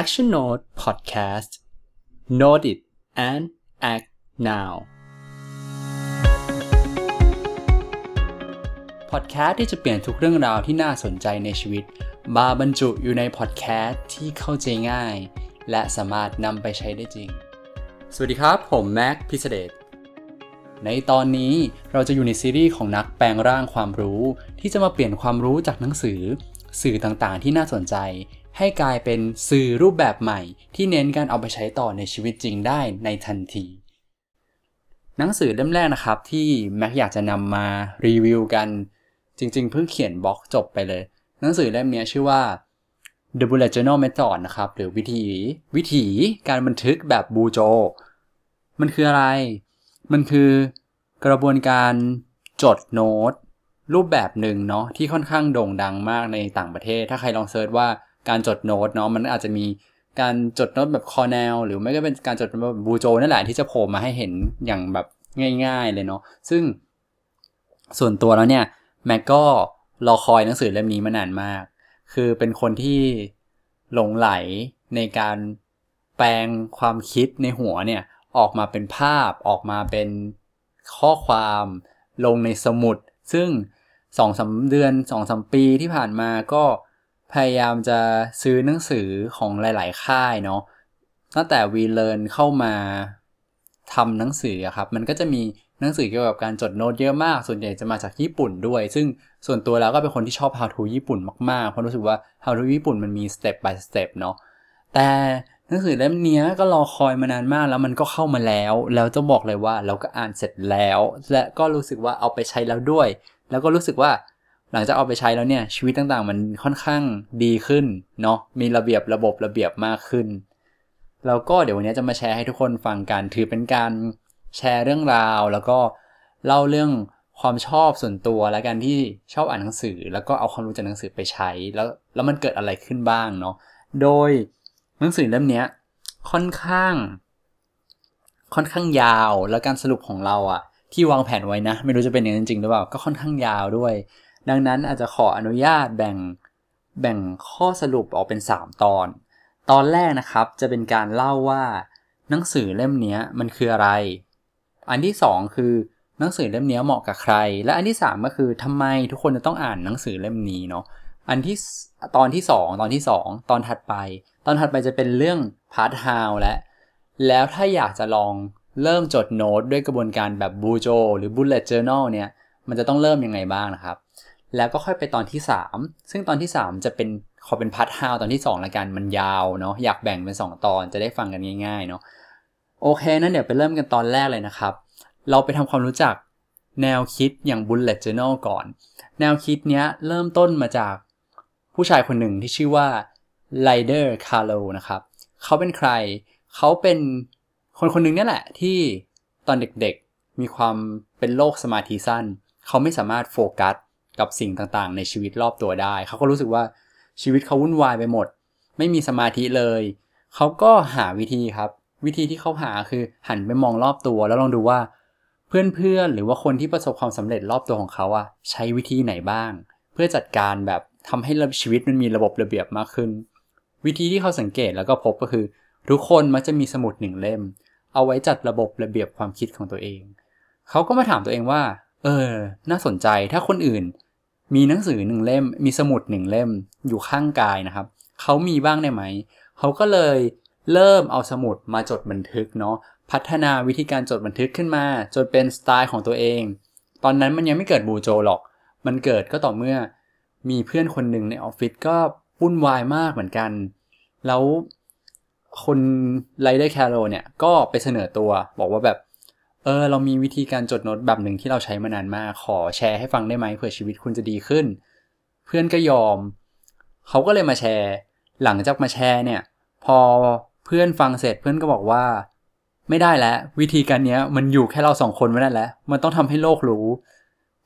Action Note Podcast Note it and act now พอดแคสต์ที่จะเปลี่ยนทุกเรื่องราวที่น่าสนใจในชีวิต มาบรรจุอยู่ในพอดแคสต์ที่เข้าใจง่าย และสามารถนำไปใช้ได้จริง สวัสดีครับ ผมแม็กพิเศษในตอนนี้เราจะอยู่ในซีรีส์ของนักแปลงร่างความรู้ ที่จะมาเปลี่ยนความรู้จากหนังสือ สื่อต่างๆ ที่น่าสนใจ ให้กลายเป็นสื่อรูปแบบใหม่ ที่เน้นการเอาไปใช้ต่อในชีวิตจริงได้ในทันที หนังสือเล่มแรกนะครับ ที่แม็กอยากจะนำมารีวิวกัน จริง ๆ เพิ่งเขียนบล็อกจบไปเลย หนังสือเล่มนี้ชื่อว่า The Bullet Journal Method นะครับ หรือวิธีวิธีการบันทึกแบบบูโจ มันคืออะไร มันคือกระบวนการจดโน้ตรูปแบบหนึ่งเนาะที่ค่อนข้างโด่งดังมากในต่างประเทศ ถ้าใครลอง search ว่า การจดโน้ตเนาะมันอาจจะมีการจดโน้ตแบบคอแนลหรือไม่ก็เป็นการจดแบบ BuJo นั่นแหละที่จะโผล่มาให้เห็นอย่างแบบง่ายๆเลยเนาะซึ่งส่วนตัวแล้วเนี่ยแม็กก็รอคอยหนังสือเล่มนี้มานานมาก คือเป็นคนที่หลงใหลในการแปลงความคิดในหัวเนี่ยออกมาเป็นภาพออกมาเป็นข้อความลงในสมุด ซึ่งสองสาเดือนสองสมปีที่ผ่านมาก็ พยายามจะซื้อหนังสือของหลาย ๆ ค่ายเนาะตั้งแต่วีเล r n เข้ามาทำหนังสือครับ มันก็จะมีหนังสือเกี่ยวกับการจดโน้ตเยอะมาก ส่วนใหญ่จะมาจากญี่ปุ่นด้วย ซึ่งส่วนตัวแล้วก็เป็นคนที่ชอบ how to ญี่ปุ่นมาก ๆ เพราะรู้สึกว่า how to ญี่ปุ่นมันมี step by step เนาะ แต่หนังสือเล่มนี้ก็รอคอยมานานมากแล้วมันก็เข้ามาแล้ว แล้วจะบอกเลยว่าเราก็อ่านเสร็จแล้ว และก็รู้สึกว่าเอาไปใช้แล้วด้วย แล้วก็รู้สึกว่า หลังจากเอาไปใช้แล้วเนี่ยชีวิตต่างๆ มันค่อนข้างดีขึ้นเนาะมีระเบียบระบบระเบียบมากขึ้น แล้วก็เดี๋ยววันนี้จะมาแชร์ให้ทุกคนฟังกันถือเป็นการแชร์เรื่องราว แล้วก็เล่าเรื่องความชอบส่วนตัวและการที่ชอบอ่านหนังสือ แล้วก็เอาความรู้จากหนังสือไปใช้ แล้วแล้วมันเกิดอะไรขึ้นบ้างเนาะโดยหนังสือเล่มนี้ค่อนข้าง ค่อนข้างยาวแล้วการสรุปของเราอะที่วางแผนไว้นะ ไม่รู้จะเป็นอย่างนั้นจริงหรือเปล่าก็ค่อนข้างยาวด้วย ดังนั้นอาจจะขออนุญาตแบ่งแบ่งข้อสรุปออกเป็น 3 ตอน ตอนแรกนะครับจะเป็นการเล่าว่า หนังสือเล่มนี้มันคืออะไร อันที่ 2 คือหนังสือเล่มนี้เหมาะกับใคร และอันที่ 3 ก็คือทำไมทุกคนจะต้องอ่านหนังสือเล่มนี้เนาะอันที่ตอนที่ 2 ตอนที่ 2 ตอนถัดไป ตอนถัดไปจะเป็นเรื่อง part how และ แล้วถ้าอยากจะลองเริ่มจดโน้ตด้วยกระบวนการแบบ BuJo หรือ bullet journal เนี่ย มันจะต้องเริ่มยังไงบ้างนะครับ แล้วก็ค่อยไปตอนที่ 3 ซึ่งตอนที่ 3 จะเป็นขอเป็น part how ตอนที่2ละกันมันยาวเนาะอยากแบ่งเป็น 2 ตอนจะได้ฟังกันง่ายๆเนาะโอเคนั้นเดี๋ยวไปเริ่มกันตอนแรกเลยนะครับ เราไปทำความรู้จักแนวคิดอย่าง bullet journal ก่อน แนวคิดเนี้ยเริ่มต้นมาจากผู้ชายคนหนึ่งที่ชื่อว่า Ryder Carroll นะครับ เขาเป็นใคร เขาเป็นคนคนหนึ่งนี่แหละที่ตอนเด็กๆ มีความเป็นโรคสมาธิสั้น เขาไม่สามารถโฟกัสกับสิ่งต่างๆ ในชีวิตรอบตัวได้ เขาก็รู้สึกว่าชีวิตเขาวุ่นวายไปหมด ไม่มีสมาธิเลย เขาก็หาวิธีครับ วิธีที่เขาหาคือหันไปมองรอบตัว แล้วลองดูว่า เพื่อนๆ หรือว่าคนที่ประสบความสำเร็จรอบตัวของเขาอะใช้วิธีไหนบ้าง เพื่อจัดการแบบทำให้ชีวิตมันมีระบบระเบียบมากขึ้น วิธีที่เขาสังเกตแล้วก็พบก็คือ ทุกคนมักจะมีสมุดหนึ่งเล่ม เอาไว้จัดระบบระเบียบความคิดของตัวเอง เขาก็มาถามตัวเองว่า เออ น่าสนใจถ้าคนอื่น มีหนังสือหนึ่งเล่ม มีสมุดหนึ่งเล่มอยู่ข้างกายนะครับ เขามีบ้างได้ไหม เขาก็เลยเริ่มเอาสมุดมาจดบันทึกเนาะพัฒนาวิธีการจดบันทึกขึ้นมา จนเป็นสไตล์ของตัวเอง ตอนนั้นมันยังไม่เกิดบูโจหรอก มันเกิดก็ต่อเมื่อมีเพื่อนคนหนึ่งในออฟฟิศก็วุ่นวายมากเหมือนกัน แล้วคนไรเดอร์แคโรเนี่ยก็ไปเสนอตัวบอกว่าแบบ เออเรามีวิธีการจดโน้ตแบบหนึ่งที่เราใช้มานานมากขอแชร์ให้ฟังได้ไหมเผื่อชีวิตคุณจะดีขึ้น เพื่อนก็ยอม เขาก็เลยมาแชร์ หลังจากมาแชร์เนี่ย พอเพื่อนฟังเสร็จเพื่อนก็บอกว่า ไม่ได้แล้ววิธีการนี้มันอยู่แค่เราสองคนไม่ได้แล้ว มันต้องทำให้โลกรู้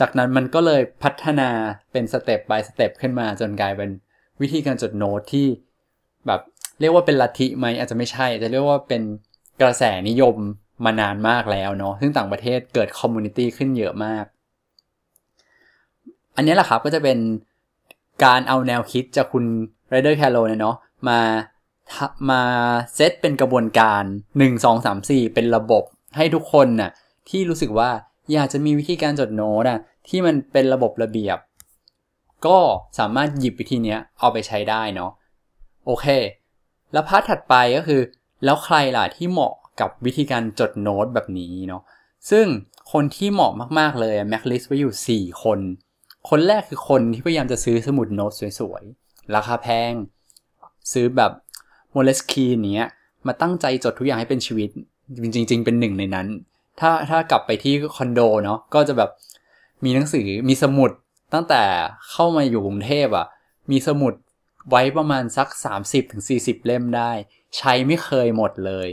จากนั้นมันก็เลยพัฒนาเป็นสเต็ป by สเต็ปขึ้นมาจนกลายเป็นวิธีการจดโน้ตที่แบบเรียกว่าเป็นลัทธิไหมอาจจะไม่ใช่ จะเรียกว่าเป็นกระแสนิยม มานานมากแล้วเนาะซึ่งต่างประเทศเกิด community ขึ้นเยอะมาก อันนี้แหละครับก็จะเป็นการเอาแนวคิดจากคุณ Ryder Carroll เนี่ยเนาะมามาเซตเป็นกระบวนการ 1 2 3 4 เป็นระบบให้ทุกคนน่ะที่รู้สึกว่าอยากจะมีวิธีการจดโน้ตอะที่มันเป็นระบบระเบียบ ก็สามารถหยิบวิธีนี้เอาไปใช้ได้เนาะโอเค แล้ว part ถัดไปก็คือ แล้วใครล่ะที่เหมาะ กับวิธีการจดโน้ตแบบนี้เนาะซึ่งคนที่เหมาะมากๆเลยแม็ก list ไว้อยู่ 4 คน คนแรกคือคนที่พยายามจะซื้อสมุดโน้ตสวยๆ ราคาแพง ซื้อแบบ Moleskine เนี้ยมาตั้งใจจดทุกอย่างให้เป็นชีวิต จริง ๆ เป็นหนึ่งในนั้น ถ้าถ้ากลับไปที่คอนโดเนาะก็จะแบบมีหนังสือมีสมุดตั้งแต่เข้ามาอยู่กรุงเทพอะ่ะมีสมุดไว้ประมาณสัก 30-40 เล่มได้ ใช้ไม่เคยหมดเลย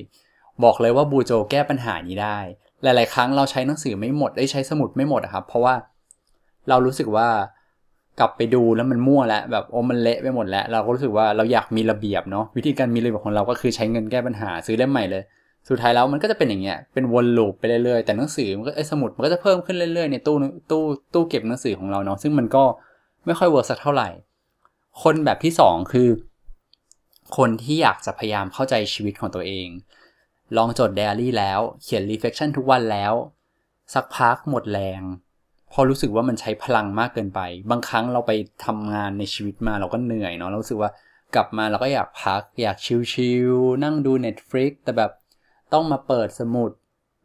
บอกเลยว่าบูโจแก้ปัญหานี้ได้ หลาย ๆ ครั้งเราใช้หนังสือไม่หมดได้ใช้สมุดไม่หมดอะครับ เพราะว่าเรารู้สึกว่ากลับไปดูแล้วมันมั่วแล้วแบบโอ้มันเละไปหมดแล้ว เราก็รู้สึกว่าเราอยากมีระเบียบเนาะวิธีการมีระเบียบของเราก็คือใช้เงินแก้ปัญหาซื้อเล่มใหม่เลย สุดท้ายแล้วมันก็จะเป็นอย่างเงี้ยเป็นวนลูปไปเรื่อยๆแต่หนังสือมันก็ไอ้สมุดมันก็จะเพิ่มขึ้นเรื่อยๆในตู้ตู้ตู้เก็บหนังสือของเราเนาะซึ่งมันก็ไม่ค่อย work สักเท่าไหร่ คนแบบที่สองคือ คนที่อยากจะพยายามเข้าใจชีวิตของตัวเอง ลองจดไดอารี่แล้ว เขียน reflection ทุกวันแล้ว สักพักหมดแรง พอรู้สึกว่ามันใช้พลังมากเกินไป บางครั้งเราไปทำงานในชีวิตมาเราก็เหนื่อยเนาะเรารู้สึกว่ากลับมาเราก็อยากพัก อยากชิลๆนั่งดู Netflix แต่แบบต้องมาเปิดสมุด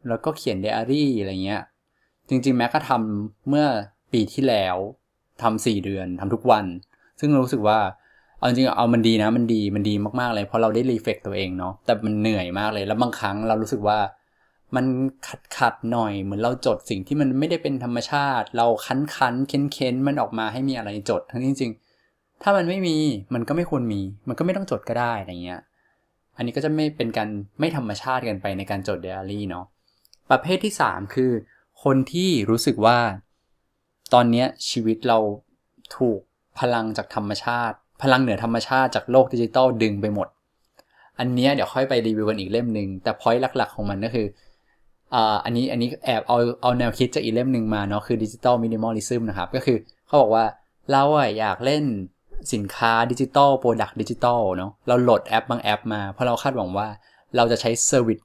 แล้วก็เขียนไดอารี่อะไรเงี้ย จริงๆ แม็กก็ทำเมื่อปีที่แล้วทำสี่เดือนทำทุกวัน ซึ่งรู้สึกว่า เอาจริงๆเอามันดีนะ มันดีมันดีมากๆเลยเพราะเราได้รีเฟกตัวเองเนาะแต่มันเหนื่อยมากเลย แล้วบางครั้งเรารู้สึกว่า มันขัดขัดหน่อยเหมือนเราจดสิ่งที่มันไม่ได้เป็นธรรมชาติ เราคั้นคันเค้นเค้นมันออกมาให้มีอะไรจด ทั้งจริงๆถ้ามันไม่มีมันก็ไม่ควรมี มันก็ไม่ต้องจดก็ได้อะไรเงี้ยอันนี้ก็จะไม่เป็นการไม่ธรรมชาติกันไปในการจดไดอารี่เนาะประเภทที่ 3 คือ คนที่รู้สึกว่า ตอนนี้ชีวิตเราถูกพลังจากธรรมชาติ พลังเหนือธรรมชาติจากโลกดิจิตอลดึงไปหมด อันนี้เดี๋ยวค่อยไปรีวิวกันอีกเล่มหนึ่งแต่ point หลักๆของมันก็คืออันนี้อันนี้แอบเอาเอาแนวคิดจากอีเล่มหนึ่งมาเนาะคือ Digital Minimalism นะครับ ก็คือเขาบอกว่าเราอะอยากเล่นสินค้าดิจิตอล product ดิจิตอลเนาะเราโหลดแอปบางแอปมา เพราะเราคาดหวังว่าเราจะใช้ service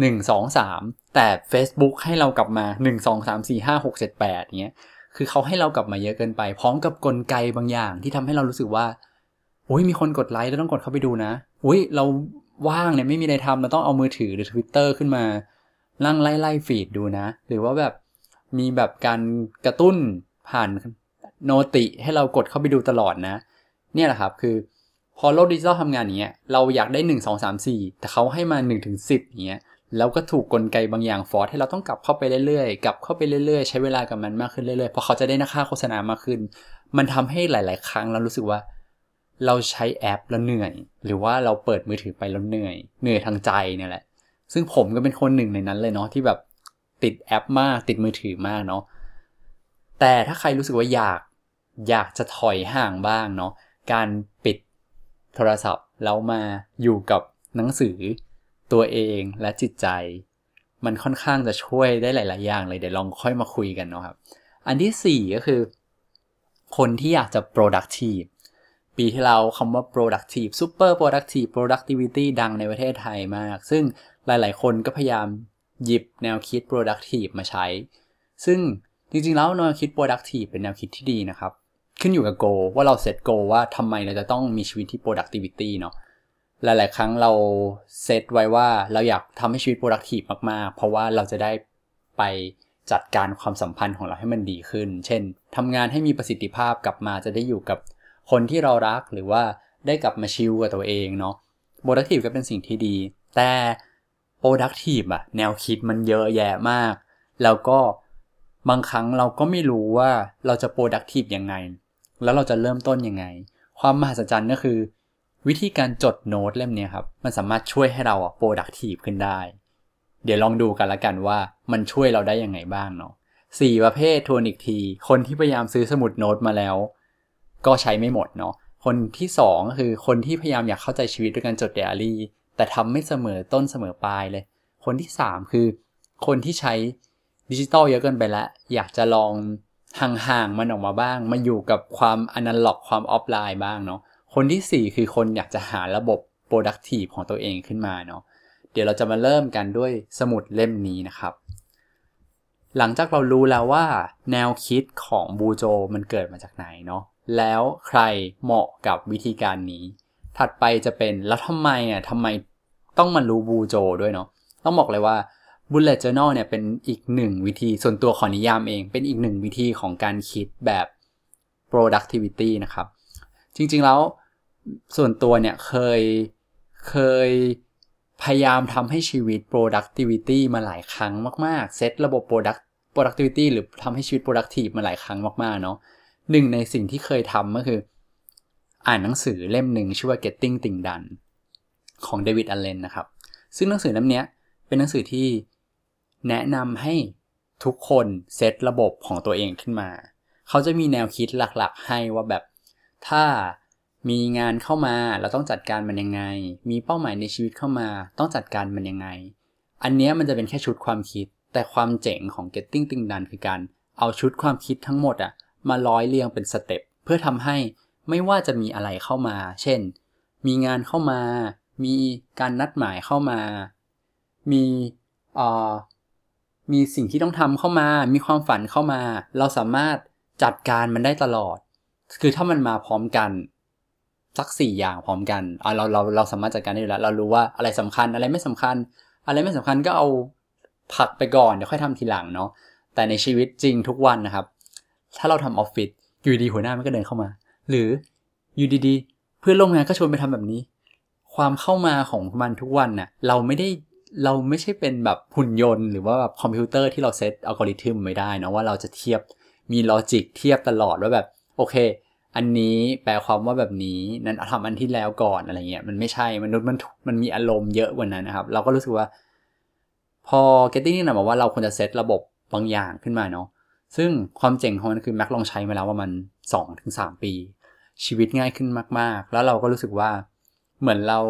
หนึ่งสองสามแต่ Facebook ให้เรากลับมาหนึ่งสองสามสี่ห้าหกเจ็ดแปดเงี้ย คือเขาให้เรากลับมาเยอะเกินไป พร้อมกับกลไกบางอย่างที่ทำให้เรารู้สึกว่าอุ้ยมีคนกดไลค์แล้วต้องกดเข้าไปดูนะอุ้ยเราว่างเนี่ยไม่มีอะไรทำเราต้องเอามือถือหรือทวิตเตอร์ขึ้นมานั่งไล่ไล่ฟีดดูนะ หรือว่าแบบมีแบบการกระตุ้นผ่านโนติให้เรากดเข้าไปดูตลอดนะ เนี่ยแหละครับคือพอโลกดิจิทัลทำงานอย่างเงี้ยเราอยากได้ 1 2 3 4 แต่เขาให้มา1ถึง10อย่างเงี้ย แล้วก็ถูกกลไกบางอย่างฟอร์สให้เราต้องกลับเข้าไปเรื่อยๆ กลับเข้าไปเรื่อยๆ ใช้เวลากับมันมากขึ้นเรื่อยๆ เพราะเขาจะได้นักค่าโฆษณามากขึ้น มันทำให้หลาย ๆ ครั้งเรารู้สึกว่า เราใช้แอปแล้วเหนื่อย หรือว่าเราเปิดมือถือไปแล้วเหนื่อย เหนื่อยทางใจเนี่ยแหละ ซึ่งผมก็เป็นคนหนึ่งในนั้นเลยเนาะที่แบบติดแอปมากติดมือถือมากเนาะ แต่ถ้าใครรู้สึกว่าอยากอยากจะถอยห่างบ้างเนาะ การปิดโทรศัพท์แล้วมาอยู่กับหนังสือ ตัวเองและจิตใจ มันค่อนข้างจะช่วยได้หลาย ๆ อย่างเลยเดี๋ยวลองค่อยมาคุยกันเนาะครับ อันที่ 4 ก็คือ คนที่อยากจะ productive ปีที่เราคำว่า productive super productive productivity ดังในประเทศไทยมาก ซึ่งหลาย ๆ คนก็พยายามหยิบแนวคิด productive มาใช้ ซึ่งจริง ๆ แล้วแนวคิด productive เป็นแนวคิดที่ดีนะครับ ขึ้นอยู่กับ goal ว่าเราเซต goal ว่าทำไมเราจะต้องมีชีวิตที่ productivity เนาะ หลาย ๆ ครั้งเราเซตไว้ว่าเราอยากทำให้ชีวิต productive มาก ๆ เพราะว่าเราจะได้ไปจัดการความสัมพันธ์ของเราให้มันดีขึ้น เช่นทำงานให้มีประสิทธิภาพกลับมาจะได้อยู่กับคนที่เรารักหรือว่าได้กลับมาชิลกับตัวเองเนาะ productive ก็เป็นสิ่งที่ดี แต่ productive อะแนวคิดมันเยอะแยะมาก แล้วก็บางครั้งเราก็ไม่รู้ว่าเราจะ productive ยังไง แล้วเราจะเริ่มต้นยังไง ความมหัศจรรย์ก็คือ วิธีการจดโน้ตเล่มนี้ครับ มันสามารถช่วยให้เราอะ productive ขึ้นได้ เดี๋ยวลองดูกันละกันว่ามันช่วยเราได้ยังไงบ้างเนาะสี่ประเภททวนอีกที คนที่พยายามซื้อสมุดโน้ตมาแล้ว ก็ใช้ไม่หมดเนาะคนที่สองก็คือคนที่พยายามอยากเข้าใจชีวิตด้วยการจดไดอารี่ แต่ทำไม่เสมอต้นเสมอปลายเลย คนที่3คือ คนที่ใช้ดิจิตอลเยอะเกินไปแล้วอยากจะลองห่างๆมันออกมาบ้าง มาอยู่กับความอนาล็อกความออฟไลน์บ้างเนาะ คนที่ 4 คือคนอยากจะหาระบบ productive ของตัวเองขึ้นมาเนาะเดี๋ยวเราจะมาเริ่มกันด้วยสมุดเล่มนี้นะครับ หลังจากเรารู้แล้วว่า แนวคิดของบูโจมันเกิดมาจากไหนเนาะแล้วใครเหมาะกับวิธีการนี้ ถัดไปจะเป็นแล้วทำไมอะทำไมต้องมารู้บูโจด้วยเนาะต้องบอกเลยว่า bullet journal เนี่ยเป็นอีกหนึ่งวิธีส่วนตัวขอนิยามเอง เป็นอีกหนึ่งวิธีของการคิดแบบ productivity นะครับ จริงๆแล้ว ส่วนตัวเนี่ยเคยเคยพยายามทำให้ชีวิต productivity มาหลายครั้งมาก ๆ เซตระบบ product productivity หรือทำให้ชีวิต productive มาหลายครั้งมาก ๆ เนาะหนึ่งในสิ่งที่เคยทำก็คือ อ่านหนังสือเล่มหนึ่งชื่อว่า Getting Things Done ของเดวิดอัลเลนนะครับ ซึ่งหนังสือเล่มนี้เป็นหนังสือที่แนะนำให้ทุกคนเซตระบบของตัวเองขึ้นมา เขาจะมีแนวคิดหลักๆ ให้ว่าแบบถ้า มีงานเข้ามาเราต้องจัดการมันยังไง มีเป้าหมายในชีวิตเข้ามา ต้องจัดการมันยังไง อันนี้มันจะเป็นแค่ชุดความคิด แต่ความเจ๋งของ Getting Things Done คือการเอาชุดความคิดทั้งหมดอะมาร้อยเรียงเป็น step เพื่อทำให้ไม่ว่าจะมีอะไรเข้ามา เช่น มีงานเข้ามา มีการนัดหมายเข้ามา มีเอ่อมีสิ่งที่ต้องทำเข้ามา มีความฝันเข้ามา เราสามารถจัดการมันได้ตลอด คือถ้ามันมาพร้อมกัน สักสี่อย่างพร้อมกันเราเราเราสามารถจัดการได้อยู่แล้ว เรารู้ว่าอะไรสำคัญอะไรไม่สำคัญ อะไรไม่สำคัญก็เอาผักไปก่อนเดี๋ยวค่อยทำทีหลังเนาะแต่ในชีวิตจริงทุกวันนะครับ ถ้าเราทำออฟฟิศอยู่ดีหัวหน้ามันก็เดินเข้ามา หรืออยู่ดีๆ เพื่อนร่วมงานก็ชวนไปทำแบบนี้ ความเข้ามาของมันทุกวันน่ะเราไม่ได้เราไม่ใช่เป็นแบบหุ่นยนต์หรือว่าแบบคอมพิวเตอร์ที่เราเซตอัลกอริทึมไม่ได้นะว่าเราจะเทียบมี logic เทียบตลอดว่าแบบโอเค อันนี้แปลความว่าแบบนี้นั้นทำอันที่แล้วก่อนอะไรเงี้ยมันไม่ใช่มนุษย์มันมันมีอารมณ์เยอะกว่านั้นนะครับ เราก็รู้สึกว่า พอ getting นี่นะบอกว่าเราควรจะเซตระบบบางอย่างขึ้นมาเนาะซึ่งความเจ๋งของมันคือแม็กลองใช้มาแล้วว่ามัน2-3ปี ชีวิตง่ายขึ้นมาก ๆ แล้วเราก็รู้สึกว่าเหมือนเรา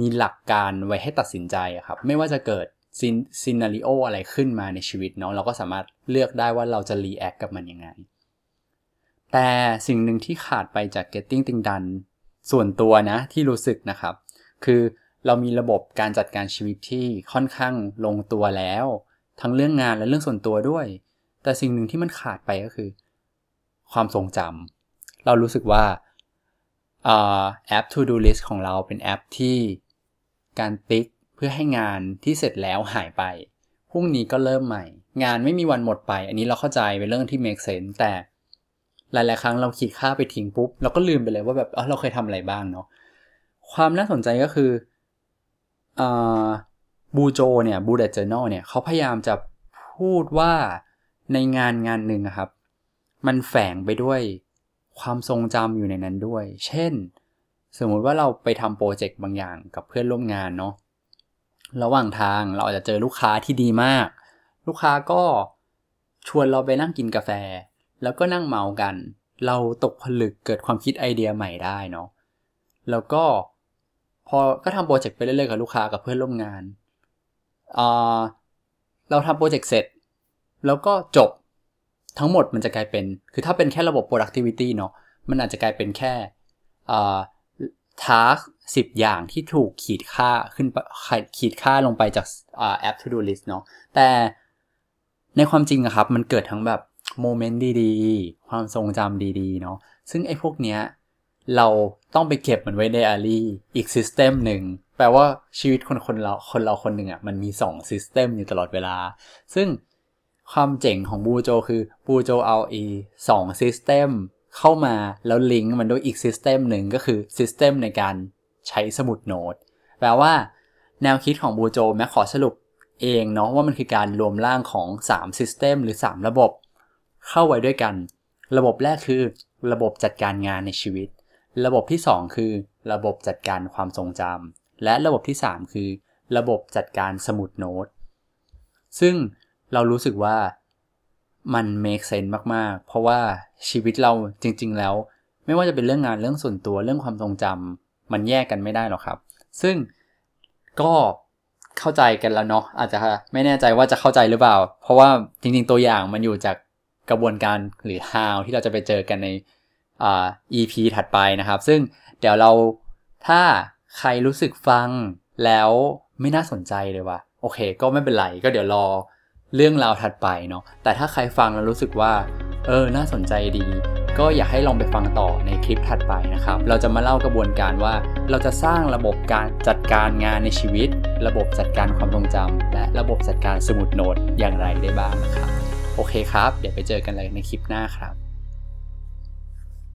มีหลักการไว้ให้ตัดสินใจครับ ไม่ว่าจะเกิดซิน scenario อะไรขึ้นมาในชีวิตเนาะเราก็สามารถเลือกได้ว่าเราจะ react กับมันยังไง แต่สิ่งหนึ่งที่ขาดไปจาก Getting Things Done ส่วนตัวนะที่รู้สึกนะครับ คือเรามีระบบการจัดการชีวิตที่ค่อนข้างลงตัวแล้ว ทั้งเรื่องงานและเรื่องส่วนตัวด้วย แต่สิ่งหนึ่งที่มันขาดไปก็คือ ความทรงจำเรารู้สึกว่าแอป To Do List ของเราเป็นแอปที่การติ๊กเพื่อให้งานที่เสร็จแล้วหายไปพรุ่งนี้ก็เริ่มใหม่ งานไม่มีวันหมดไป อันนี้เราเข้าใจเป็นเรื่องที่ make sense แต่ หลาย ๆ ครั้งเราขีดฆ่าไปทิ้งปุ๊บเราก็ลืมไปเลยว่าแบบเราเคยทำอะไรบ้างเนาะความน่าสนใจก็คือ BuJo เนี่ย Bullet Journal เนี่ยเขาพยายามจะพูดว่าในงานงานหนึ่งครับ มันแฝงไปด้วยความทรงจำอยู่ในนั้นด้วย เช่น สมมุติว่าเราไปทำโปรเจกต์บางอย่างกับเพื่อนร่วมงานเนาะระหว่างทางเราอาจจะเจอลูกค้าที่ดีมาก ลูกค้าก็ชวนเราไปนั่งกินกาแฟ แล้วก็นั่งเมากัน เราตกผลึกเกิดความคิดไอเดียใหม่ได้เนาะแล้วก็พอก็ทำโปรเจกต์ไปเรื่อยๆกับลูกค้ากับเพื่อนร่วมงานเราทำ project เสร็จ แล้วก็จบทั้งหมดมันจะกลายเป็น คือถ้าเป็นแค่ระบบ productivity เนาะมันอาจจะกลายเป็นแค่ task สิบอย่างที่ถูกขีดฆ่าขึ้นขีดฆ่าลงไปจากแอป to do list เนาะแต่ในความจริงอะครับ มันเกิดทั้งแบบ moment ดีๆ ความทรงจำดีๆ เนาะซึ่งไอ้พวกเนี้ยเราต้องไปเก็บมันไว้ในไดอารี่อีก system หนึ่งแปลว่าชีวิตคนคนเราคนเราคนหนึ่งอะมันมี2 system อยู่ตลอดเวลา ซึ่งความเจ๋งของ BuJo คือ BuJo เอาอีสอง system เข้ามาแล้วลิงก์มันด้วยอีก system หนึ่งก็คือ system ในการใช้สมุดโน้ตแปลว่าแนวคิดของ BuJo แม็กขอสรุปเองเนาะว่ามันคือการรวมร่างของ3 System หรือ 3 ระบบ เข้าไว้ด้วยกัน ระบบแรกคือ ระบบจัดการงานในชีวิต ระบบที่ 2 คือ ระบบจัดการความทรงจำและระบบที่ 3 คือ ระบบจัดการสมุดโน้ต ซึ่งเรารู้สึกว่ามัน make sense มาก ๆ เพราะว่าชีวิตเราจริง ๆ แล้ว ไม่ว่าจะเป็นเรื่องงานเรื่องส่วนตัวเรื่องความทรงจำมันแยกกันไม่ได้หรอกครับ ซึ่งก็เข้าใจกันแล้วเนาะอาจจะไม่แน่ใจว่าจะเข้าใจหรือเปล่า เพราะว่าจริง ๆ ตัวอย่างมันอยู่จาก กระบวนการหรือ how ที่เราจะไปเจอกันใน EP ถัดไปนะครับ ซึ่งเดี๋ยวเราถ้าใครรู้สึกฟังแล้วไม่น่าสนใจเลยว่ะโอเค ก็ไม่เป็นไรก็เดี๋ยวรอเรื่องราวถัดไปเนาะแต่ถ้าใครฟังแล้วรู้สึกว่า เออ น่าสนใจดี ก็อยากให้ลองไปฟังต่อในคลิปถัดไปนะครับ เราจะมาเล่ากระบวนการว่า เราจะสร้างระบบการจัดการงานในชีวิต ระบบจัดการความทรงจำและระบบจัดการสมุดโน้ตอย่างไรได้บ้างนะครับ โอเคครับ เดี๋ยวไปเจอกันเลยในคลิปหน้าครับ